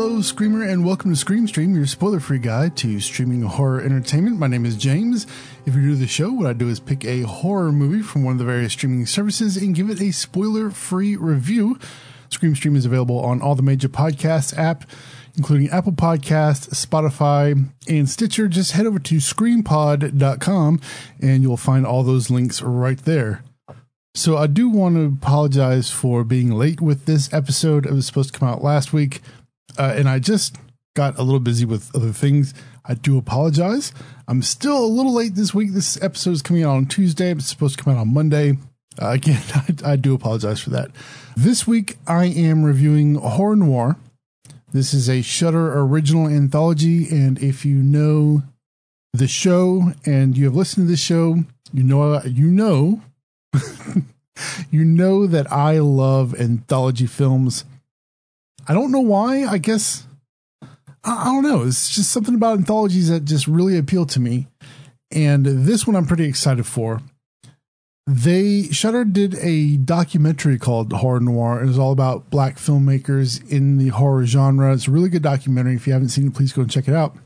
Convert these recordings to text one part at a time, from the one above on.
Hello, Screamer, and welcome to Scream Stream, your spoiler free guide to streaming horror entertainment. My name is James. If you're new to the show, what I do is pick a horror movie from one of the various streaming services and give it a spoiler free review. Scream Stream is available on all the major podcast app, including Apple Podcast, Spotify, and Stitcher. Just head over to screampod.com and you'll find all those links right there. So I do want to apologize for being late with this episode. It was supposed to come out last week, uh, and I just got a little busy with other things. I do apologize. I'm still a little late this week. This episode is coming out on Tuesday. It's supposed to come out on Monday. Uh, again, I, I do apologize for that. This week, I am reviewing Horror Noir. This is a Shudder original anthology, and if you know the show and you have listened to this show, you know you know you know that I love anthology films. I don't know why. I guess I, don't know. It's just something about anthologies that just really appeal to me. And this one I'm pretty excited for. They Shudder did a documentary called Horror Noir. It was all about black filmmakers in the horror genre. It's a really good documentary. If you haven't seen it, please go and check it out.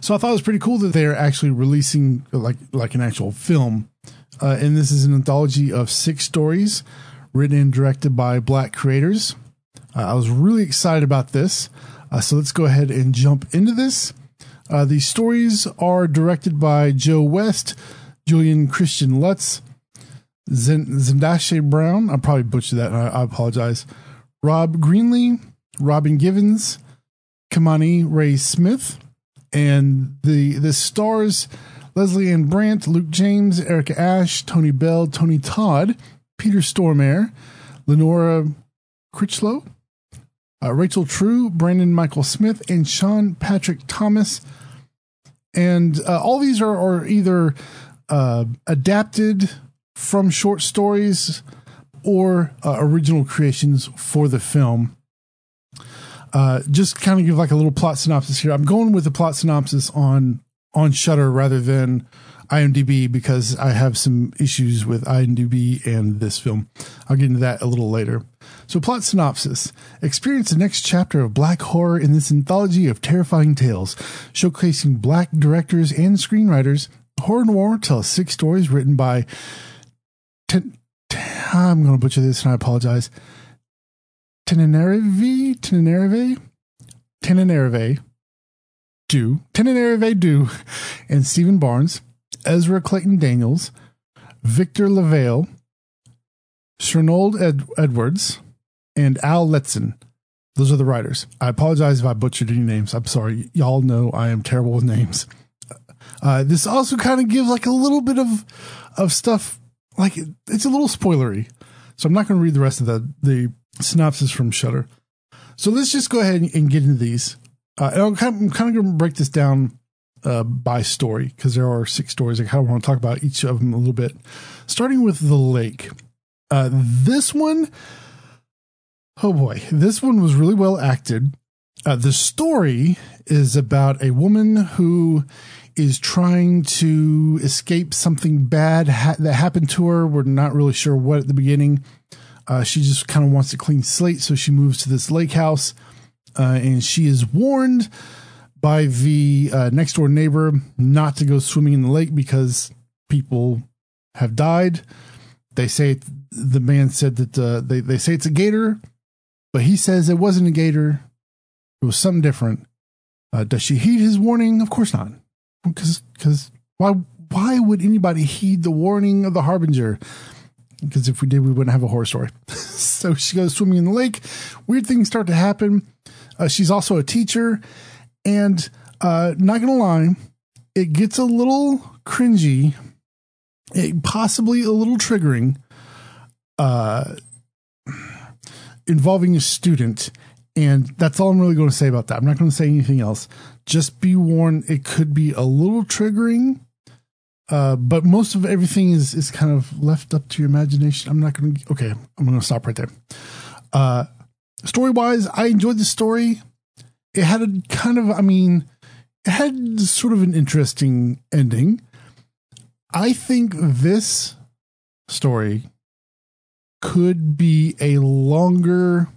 So I thought it was pretty cool that they're actually releasing like like an actual film uh, and this is an anthology of six stories written and directed by black creators. Uh, I was really excited about this. Uh, so let's go ahead and jump into this. Uh, the stories are directed by Joe West, Julian Christian Lutz, Zendashe Brown. I probably butchered that. I, I apologize. Rob Greenlea, Robin Givens, Kimani Ray Smith, and the the stars Lesley-Ann Brandt, Luke James, Erica Ash, Tony Bell, Tony Todd, Peter Stormare, Lenora Crichlow, uh, Rachel True, Brandon Michael Smith, and Sean Patrick Thomas. And uh, all these are, are either uh, adapted from short stories or uh, original creations for the film. Uh, just kind of give like a little plot synopsis here. I'm going with the plot synopsis on on Shudder rather than IMDb because I have some issues with IMDb and this film. I'll get into that a little later. So, plot synopsis Experience the next chapter of black horror in this anthology of terrifying tales, showcasing black directors and screenwriters. Horror Noir tells six stories written by. Ten, I'm going to butcher this and I apologize. Tenerife? Tenerife? Tenerife Du, Tenerife Du, and Steven Barnes, Ezra Claytan Daniels, Victor LaValle, Chernold Ed- Edwards, and Al Letson. Those are the writers. I apologize if I butchered any names. I'm sorry. Y'all know I am terrible with names. Uh, this also kind of gives like a little bit of of stuff. Like it's a little spoilery, so I'm not going to read the rest of the the synopsis from Shudder. So let's just go ahead and get into these. Uh, I'm kind of, I'm kind of going to break this down uh, by story because there are six stories. I kind of want to talk about each of them a little bit. Starting with the lake. Uh, this one, oh boy, this one was really well acted. Uh, the story is about a woman who is trying to escape something bad ha- that happened to her. We're not really sure what at the beginning. Uh, she just kind of wants a clean slate, so she moves to this lake house uh, and she is warned by the uh, next door neighbor not to go swimming in the lake because people have died. They say the man said that uh, they they say it's a gator, but he says it wasn't a gator. It was something different. Uh, does she heed his warning? Of course not, because because why why would anybody heed the warning of the harbinger? Because if we did, we wouldn't have a horror story. so she goes swimming in the lake. Weird things start to happen. Uh, she's also a teacher, and uh, not gonna lie, it gets a little cringy, it, possibly a little triggering, uh, involving a student. And that's all I'm really going to say about that. I'm not going to say anything else. Just be warned, it could be a little triggering. Uh, but most of everything is is kind of left up to your imagination. I'm not going to. Okay, I'm going to stop right there. Uh, story wise, I enjoyed the story. It had a kind of, I mean, it had sort of an interesting ending. I think this story could be a longer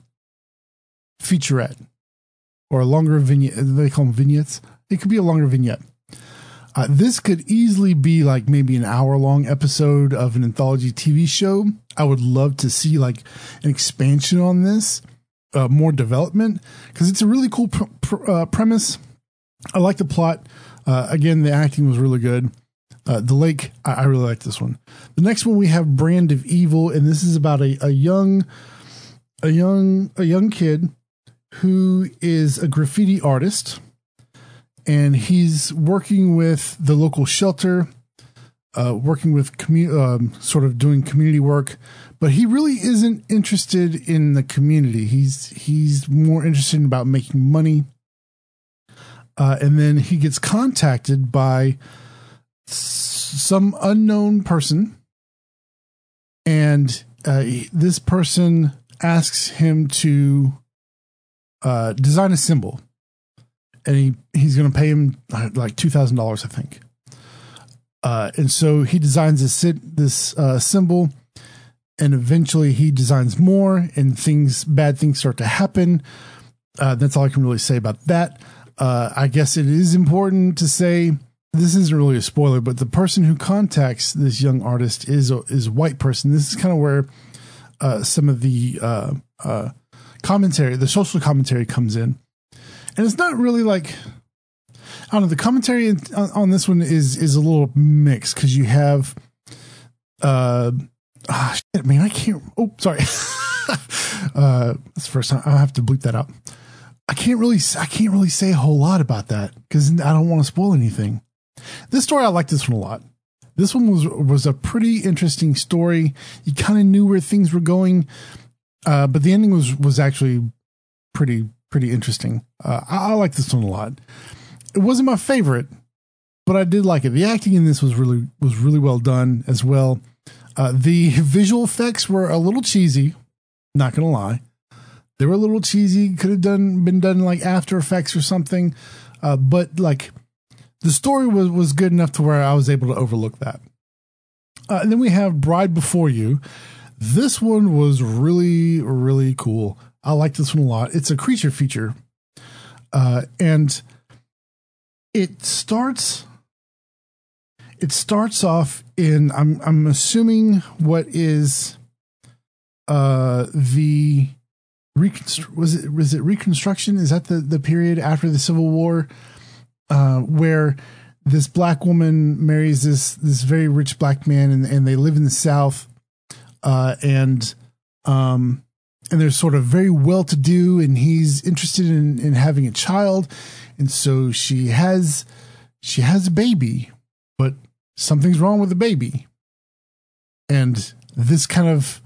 featurette. or a longer vignette. They call them vignettes. It could be a longer vignette. Uh, this could easily be like maybe an hour long episode of an anthology TV show. I would love to see like an expansion on this, uh, more development, because it's a really cool pr- pr- uh, premise. I like the plot. Uh, again, the acting was really good. Uh, the lake, I, I really like this one. The next one we have Brand of Evil, and this is about a, a young, a young, a young kid who is a graffiti artist and he's working with the local shelter, uh, working with commu- um, sort of doing community work. But he really isn't interested in the community. He's he's more interested in about making money. Uh, and then he gets contacted by some unknown person, and uh, this person asks him to uh, design a symbol and he he's going to pay him uh, like two thousand dollars, I think. Uh, and so he designs this this uh, symbol, and eventually he designs more, and things bad things start to happen. Uh, that's all I can really say about that. I guess it is important to say this isn't really a spoiler, but the person who contacts this young artist is a, is white person. This is kind of where uh, some of the commentary, the social commentary, comes in and it's not really like I don't know. The commentary on, on this one is is a little mixed because you have, uh, ah, shit, man, I can't. Oh, sorry. uh, that's the first time I have to bleep that out. I can't really, I can't really say a whole lot about that because I don't want to spoil anything. This story, I like this one a lot. This one was was a pretty interesting story. You kind of knew where things were going, uh, but the ending was was actually pretty pretty interesting. Uh, I, I like this one a lot. It wasn't my favorite, but I did like it. The acting in this was really was really well done as well. Uh, the visual effects were a little cheesy, not gonna lie. They were a little cheesy. Could have done been done like After Effects or something, uh, but like the story was was good enough to where I was able to overlook that. Uh, and then we have Bride Before You. This one was really really cool. I like this one a lot. It's a creature feature, uh, and it starts. It starts off in I'm I'm assuming what is uh the reconstru- was it was it reconstruction is that the the period after the civil war uh where this black woman marries this this very rich black man and and they live in the south uh and um and they're sort of very well to do and he's interested in, in having a child. And so she has she has a baby but something's wrong with the baby. And this kind of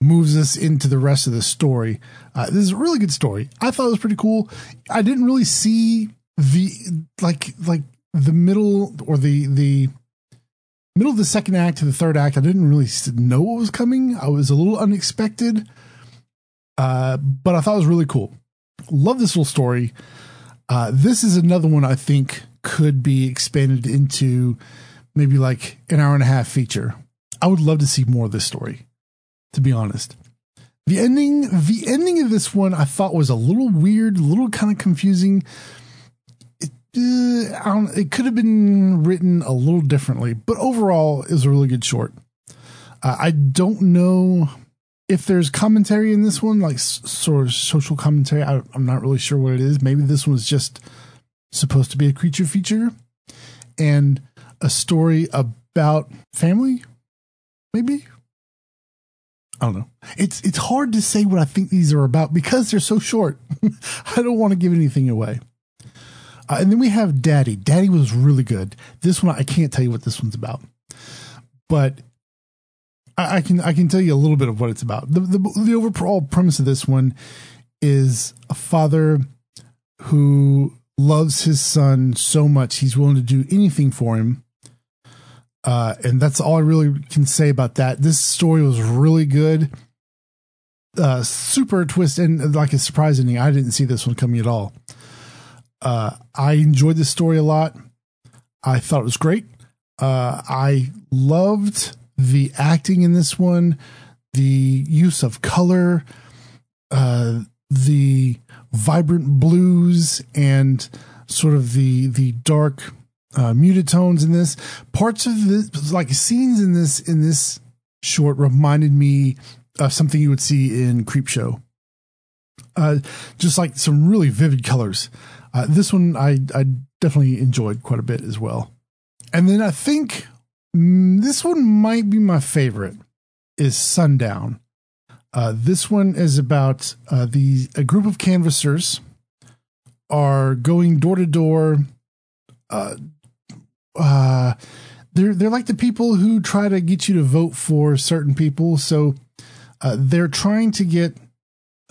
moves us into the rest of the story. Uh, this is a really good story. I thought it was pretty cool. I didn't really see the like like the middle or the the middle of the second act to the third act i didn't really know what was coming i was a little unexpected uh, but I thought it was really cool. Love this little story. Uh, this is another one I think could be expanded into maybe like an hour and a half feature. I would love to see more of this story, to be honest. The ending, the ending of this one, I thought was a little weird, a little kind of confusing. It, uh, it could have been written a little differently, but overall, was a really good short. Uh, I don't know if there's commentary in this one, like sort of social commentary, I, am not really sure what it is. Maybe this one's just supposed to be a creature feature and a story about family. Maybe I don't know. It's it's hard to say what I think these are about because they're so short. I don't want to give anything away. Uh, and then we have Daddy. Daddy was really good. This one I can't tell you what this one's about, but I, I can I can tell you a little bit of what it's about. The, the the overall premise of this one is a father who loves his son so much he's willing to do anything for him. Uh, and that's all I really can say about that. This story was really good. Uh, super twist and like a surprise ending. I didn't see this one coming at all. Uh, I enjoyed this story a lot. I thought it was great. Uh, I loved the acting in this one, the use of color, uh, the vibrant blues and sort of the the dark uh, muted tones in this. Parts of this, like scenes in this in this short, reminded me of something you would see in Creepshow. Uh, just like some really vivid colors. Uh, this one I I definitely enjoyed quite a bit as well. And then I think mm, this one might be my favorite is Sundown. Uh, this one is about uh, the a group of canvassers are going door to door. Uh, uh, they're they're like the people who try to get you to vote for certain people. So uh, they're trying to get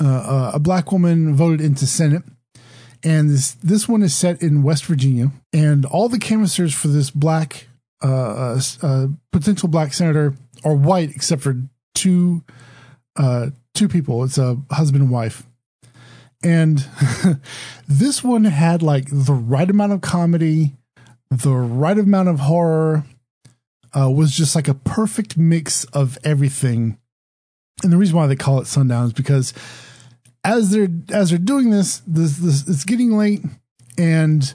a black woman voted into Senate, and this this one is set in West Virginia, and all the canvassers for this black uh, uh, uh potential black senator are white except for two uh, two people. It's a husband and wife. And this one had like the right amount of comedy, the right amount of horror, uh, was just like a perfect mix of everything. And the reason why they call it Sundown is because as they're as they're doing this, this, this it's getting late, and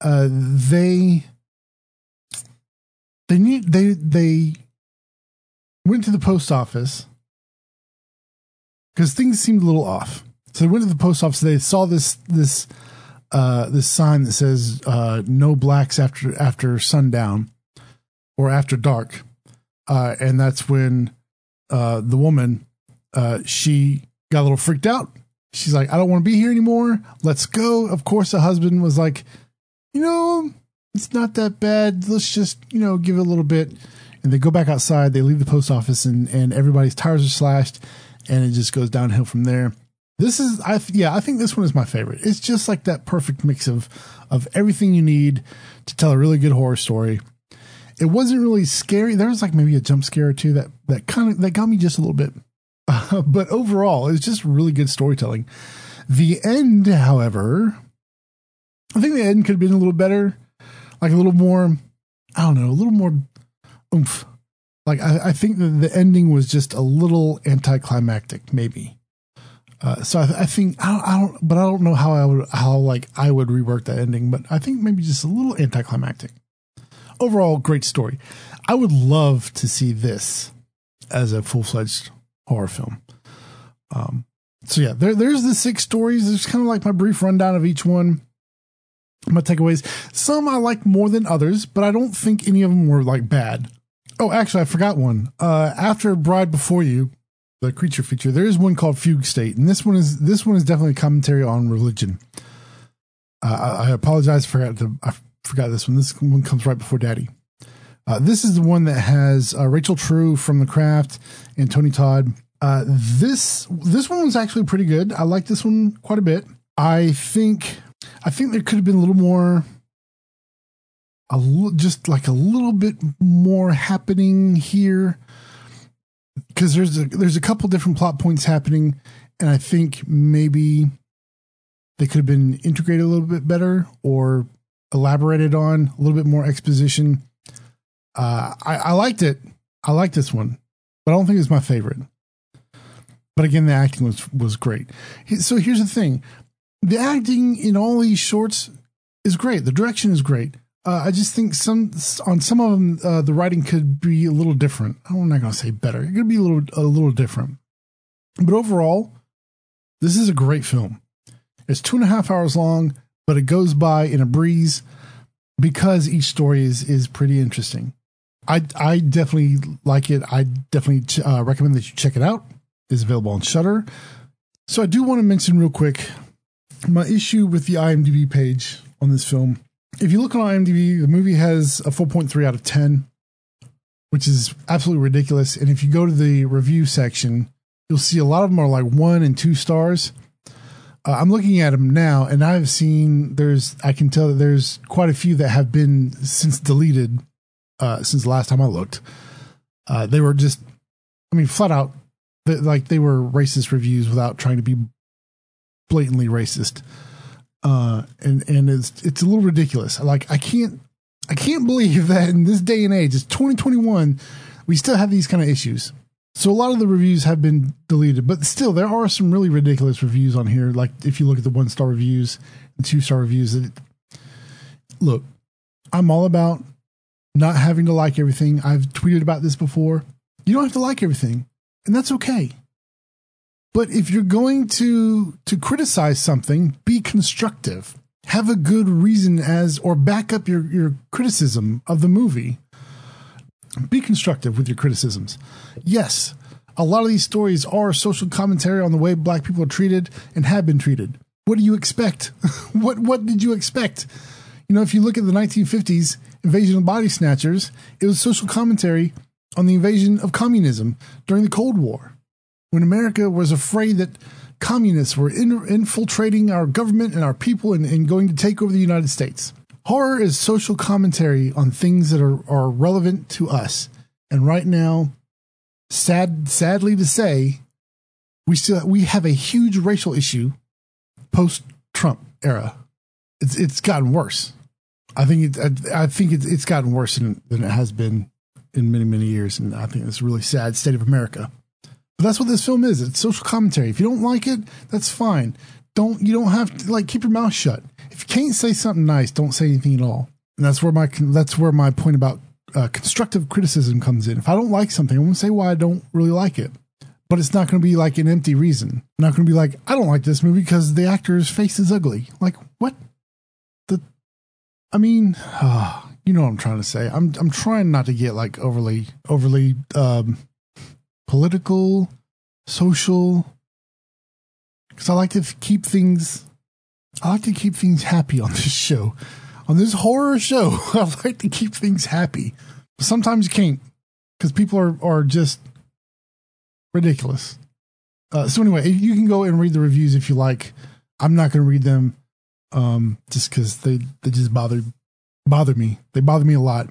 uh, they they need they they went to the post office because things seemed a little off. So they went to the post office. They saw this this uh, this sign that says uh, "No blacks after after sundown or after dark," uh, and that's when uh, the woman uh, she got a little freaked out. She's like, "I don't want to be here anymore. Let's go." Of course, the husband was like, "You know, it's not that bad. Let's just you know give it a little bit." And they go back outside. They leave the post office, and and everybody's tires are slashed and it just goes downhill from there. This is, I yeah, I think this one is my favorite. It's just like that perfect mix of of everything you need to tell a really good horror story. It wasn't really scary. There was like maybe a jump scare or two that that kind of that got me just a little bit, but overall, it's just really good storytelling. The end, however, I think the end could have been a little better, like a little more. I don't know, a little more oomph like I, I think that the ending was just a little anticlimactic, maybe. Uh, so I, I think I don't, I don't, but I don't know how I would how like I would rework that ending. But I think maybe just a little anticlimactic. Overall, great story. I would love to see this as a full fledged horror film. Um, so yeah, there, there's the six stories. It's kind of like my brief rundown of each one. My takeaways. Some I like more than others, but I don't think any of them were like bad. Oh, actually, I forgot one. Uh, after Bride Before You, the creature feature, there is one called Fugue State, and this one is this one is definitely a commentary on religion. Uh, I, I, apologize, forgot to I forgot this one. This one comes right before Daddy. Uh, this is the one that has uh, Rachel True from The Craft and Tony Todd. Uh, this this one was actually pretty good. I like this one quite a bit. I think I think there could have been a little more a l- just like a little bit more happening here because there's a there's a couple different plot points happening and i think maybe they could have been integrated a little bit better or elaborated on a little bit more exposition uh, I, I liked it i like this one but i don't think it's my favorite but again the acting was was great so here's the thing the acting in all these shorts is great the direction is great uh, I just think some on some of them uh, the writing could be a little different. I'm not going to say better. It could be a little a little different, but overall, this is a great film. It's two and a half hours long, but it goes by in a breeze because each story is is pretty interesting. I I definitely like it. I definitely uh, recommend that you check it out. It's available on Shudder. So I do want to mention real quick my issue with the IMDb page on this film if you look on IMDb, the movie has a 4.3 out of 10, which is absolutely ridiculous. And if you go to the review section, you'll see a lot of them are like one and two stars. Uh, I'm looking at them now, and I've seen there's I can tell that there's quite a few that have been since deleted uh, since the last time I looked. Uh, they were just, I mean, flat out, like they were racist reviews without trying to be blatantly racist uh, and and it's it's a little ridiculous. Like I can't I can't believe that in this day and age, it's 2021, we still have these kind of issues. So a lot of the reviews have been deleted, but still there are some really ridiculous reviews on here. Like if you look at the one star reviews and two star reviews, that look, I'm all about not having to like everything. I've tweeted about this before. You don't have to like everything, and that's okay. But if you're going to to criticize something, be constructive. Have a good reason as or back up your your criticism of the movie. Be constructive with your criticisms. Yes, a lot of these stories are social commentary on the way black people are treated and have been treated. What do you expect? what what did you expect? You know, if you look at the 1950s invasion of body snatchers, it was social commentary on the invasion of communism during the Cold War, when America was afraid that communists were in, infiltrating our government and our people and, and going to take over the United States. Horror is social commentary on things that are, are relevant to us. And right now, sad sadly to say, we still we have a huge racial issue post Trump era. It's it's gotten worse. I think it, I, I think it's, it's gotten worse than, than it has been in many many years, and I think it's a really sad state of America. But that's what this film is. It's social commentary. If you don't like it, that's fine. Don't you don't have to like keep your mouth shut. If you can't say something nice, don't say anything at all. And that's where my that's where my point about uh, constructive criticism comes in. If I don't like something, I'm going to say why I don't really like it. But it's not going to be like an empty reason. I'm not going to be like I don't like this movie because the actor's face is ugly. Like what? I mean, uh, you know what I'm trying to say. I'm I'm trying not to get like overly overly um, political, social, because I like to keep things. I like to keep things happy on this show, on this horror show. I like to keep things happy. But sometimes you can't because people are are just ridiculous. Uh, so anyway, you can go and read the reviews if you like. I'm not going to read them um, just because they they just bother bother me. They bother me a lot.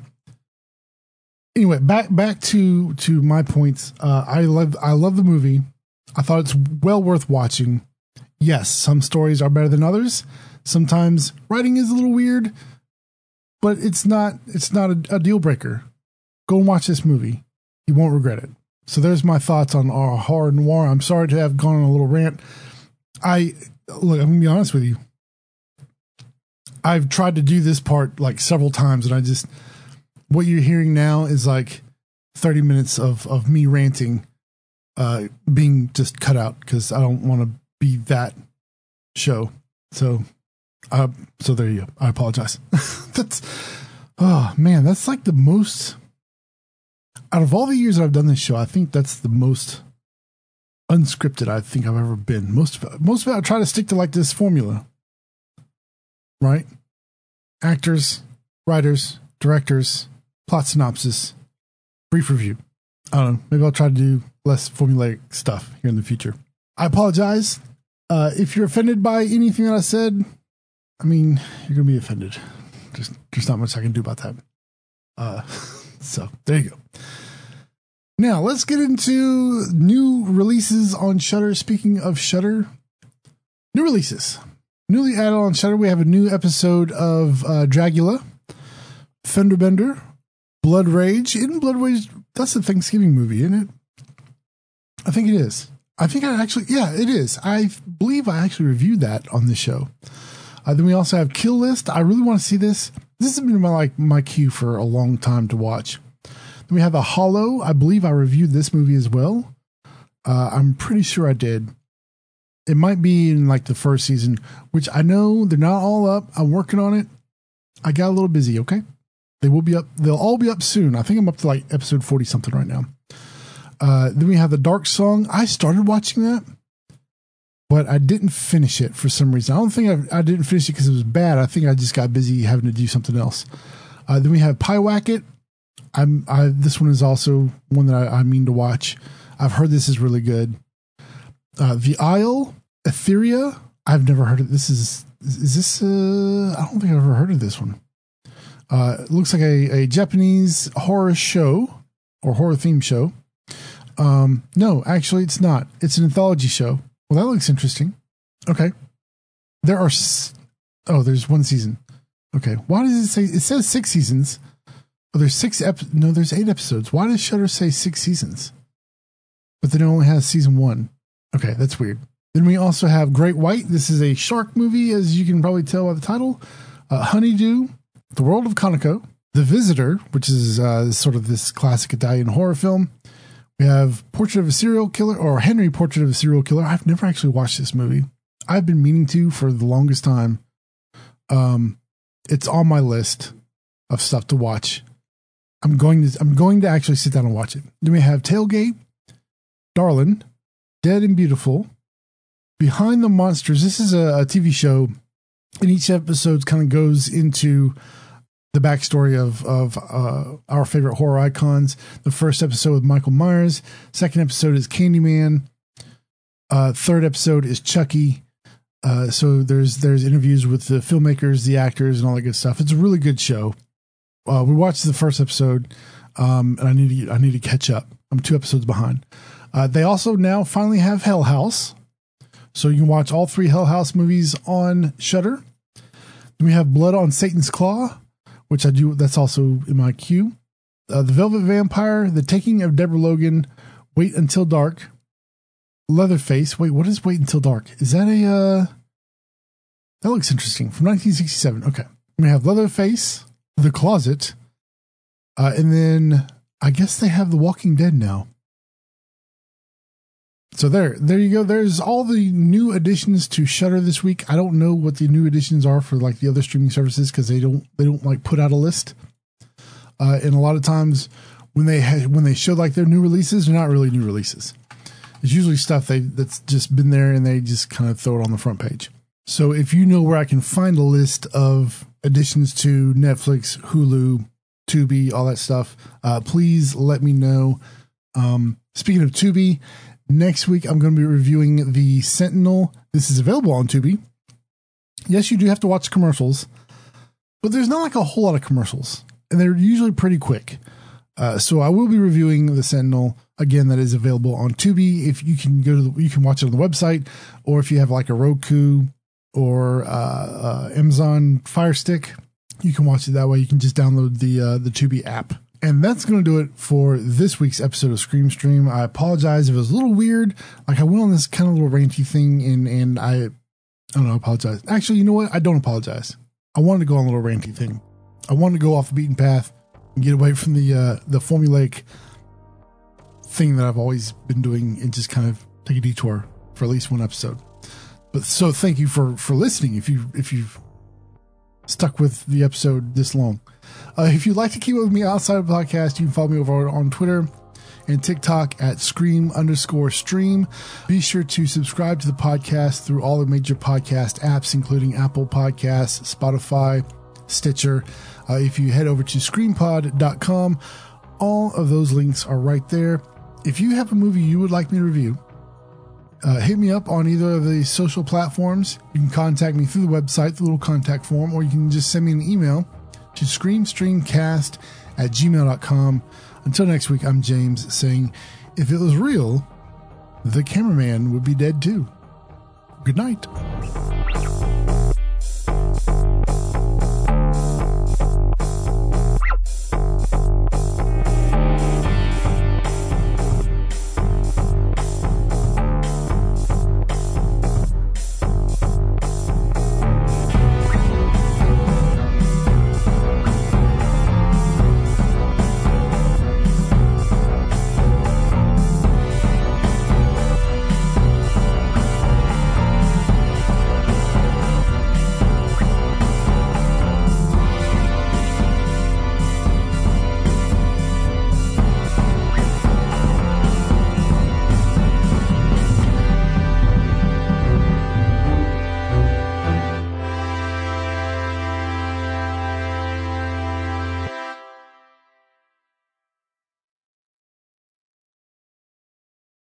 Anyway, back back to to my points. Uh, I love I love the movie. I thought it's well worth watching. Yes, some stories are better than others. Sometimes writing is a little weird, but it's not it's not a, a deal breaker. Go and watch this movie. You won't regret it. So there's my thoughts on our horror noir. I'm sorry to have gone on a little rant. I look. I'm gonna be honest with you. I've tried to do this part like several times, and I just what you're hearing now is like 30 minutes of of me ranting, uh, being just cut out because I don't want to be that show. So, uh, so there you go. I apologize. that's oh man, that's like the most out of all the years that I've done this show. I think that's the most unscripted I think I've ever been. Most of most of it, I try to stick to like this formula, right? Actors, writers, directors, plot synopsis, brief review. I don't know. Maybe I'll try to do less formulaic stuff here in the future. I apologize. Uh, if you're offended by anything that I said, I mean, you're going to be offended. There's, there's not much I can do about that. Uh, so there you go. Now let's get into new releases on Shudder. Speaking of Shudder, new releases. Newly added on Shudder, we have a new episode of uh, Dragula, Fenderbender, Blood Rage. In Blood Rage, that's a Thanksgiving movie, isn't it? I think it is. I think I actually, yeah, it is. I believe I actually reviewed that on the show. Uh, then we also have Kill List. I really want to see this. This has been my like my queue for a long time to watch. Then we have The Hollow. I believe I reviewed this movie as well. Uh, I'm pretty sure I did it might be in like the first season, which I know they're not all up. I'm working on it. I got a little busy. Okay, they will be up. They'll all be up soon. I think I'm up to like episode forty something right now. Uh, then we have the Dark Song. I started watching that, but I didn't finish it for some reason. I don't think I, I didn't finish it because it was bad. I think I just got busy having to do something else. Uh, then we have Pyewacket. I'm I, this one is also one that I, I mean to watch. I've heard this is really good. Uh, the Isle, Etheria. I've never heard of this. Is is this? Uh, I don't think I've ever heard of this one. Uh, it looks like a, a Japanese horror show or horror theme show. Um, no, actually, it's not. It's an anthology show. Well, that looks interesting. Okay, there are. S- oh, there's one season. Okay, why does it say? It says six seasons. Oh, there's six ep. No, there's eight episodes. Why does Shudder say six seasons? but then it only has season one. Okay, that's weird. Then we also have Great White. This is a shark movie, as you can probably tell by the title. Uh, Honeydew, The World of Kanako, The Visitor, which is uh, sort of this classic Italian horror film. We have Portrait of a Serial Killer, or Henry Portrait of a Serial Killer. I've never actually watched this movie. I've been meaning to for the longest time. Um, it's on my list of stuff to watch. I'm going to I'm going to actually sit down and watch it. Then we have Tailgate, Darlin, Dead and Beautiful, Behind the Monsters. This is a, a TV show, and each episode kind of goes into the backstory of of uh, our favorite horror icons. The first episode with Michael Myers. Second episode is Candyman. Uh, third episode is Chucky. Uh, so there's there's interviews with the filmmakers, the actors, and all that good stuff. It's a really good show. Uh, we watched the first episode, um, and I need to I need to catch up. I'm two episodes behind. Uh, they also now finally have Hell House, so you can watch all three Hell House movies on Shudder. Then we have Blood on Satan's Claw, which I do. That's also in my queue. Uh, the Velvet Vampire, The Taking of Deborah Logan, Wait Until Dark, Leatherface. Wait, what is Wait Until Dark? Is that a uh that looks interesting. From 1967. Okay. We have Leatherface, The Closet, uh, and then I guess they have The Walking Dead now. So there, there you go. There's all the new additions to Shudder this week. I don't know what the new additions are for like the other streaming services because they don't they don't like put out a list. Uh, and a lot of times when they ha- when they show like their new releases, they're not really new releases. It's usually stuff they that's just been there and they just kind of throw it on the front page. So if you know where I can find a list of additions to Netflix, Hulu, Tubi, all that stuff, uh, please let me know. Um, speaking of Tubi, next week I'm going to be reviewing the Sentinel. This is available on Tubi. Yes, you do have to watch commercials, but there's not like a whole lot of commercials, and they're usually pretty quick. Uh, so I will be reviewing the Sentinel again. That is available on Tubi. If you can go to, the, you can watch it on the website, or if you have like a Roku or uh, uh, Amazon Fire Stick, you can watch it that way. You can just download the uh, the Tubi app. And that's going to do it for this week's episode of Scream Stream. I apologize if it was a little weird. Like I went on this kind of little ranty thing, and and I, I don't know, apologize. Actually, you know what? I don't apologize. I wanted to go on a little ranty thing. I wanted to go off the beaten path and get away from the uh, the formulaic thing that I've always been doing, and just kind of take a detour for at least one episode. But so thank you for for listening. If you if you've stuck with the episode this long. Uh, if you'd like to keep up with me outside of the podcast, you can follow me over on Twitter and TikTok at scream underscore stream. Be sure to subscribe to the podcast through all the major podcast apps, including Apple Podcasts, Spotify, Stitcher. Uh, if you head over to screampod.com, all of those links are right there. If you have a movie you would like me to review, uh, hit me up on either of the social platforms. You can contact me through the website, the little contact form, or you can just send me an email to screamstreamcast at gmail.com. Until next week, I'm James saying, if it was real, the cameraman would be dead too. Good night.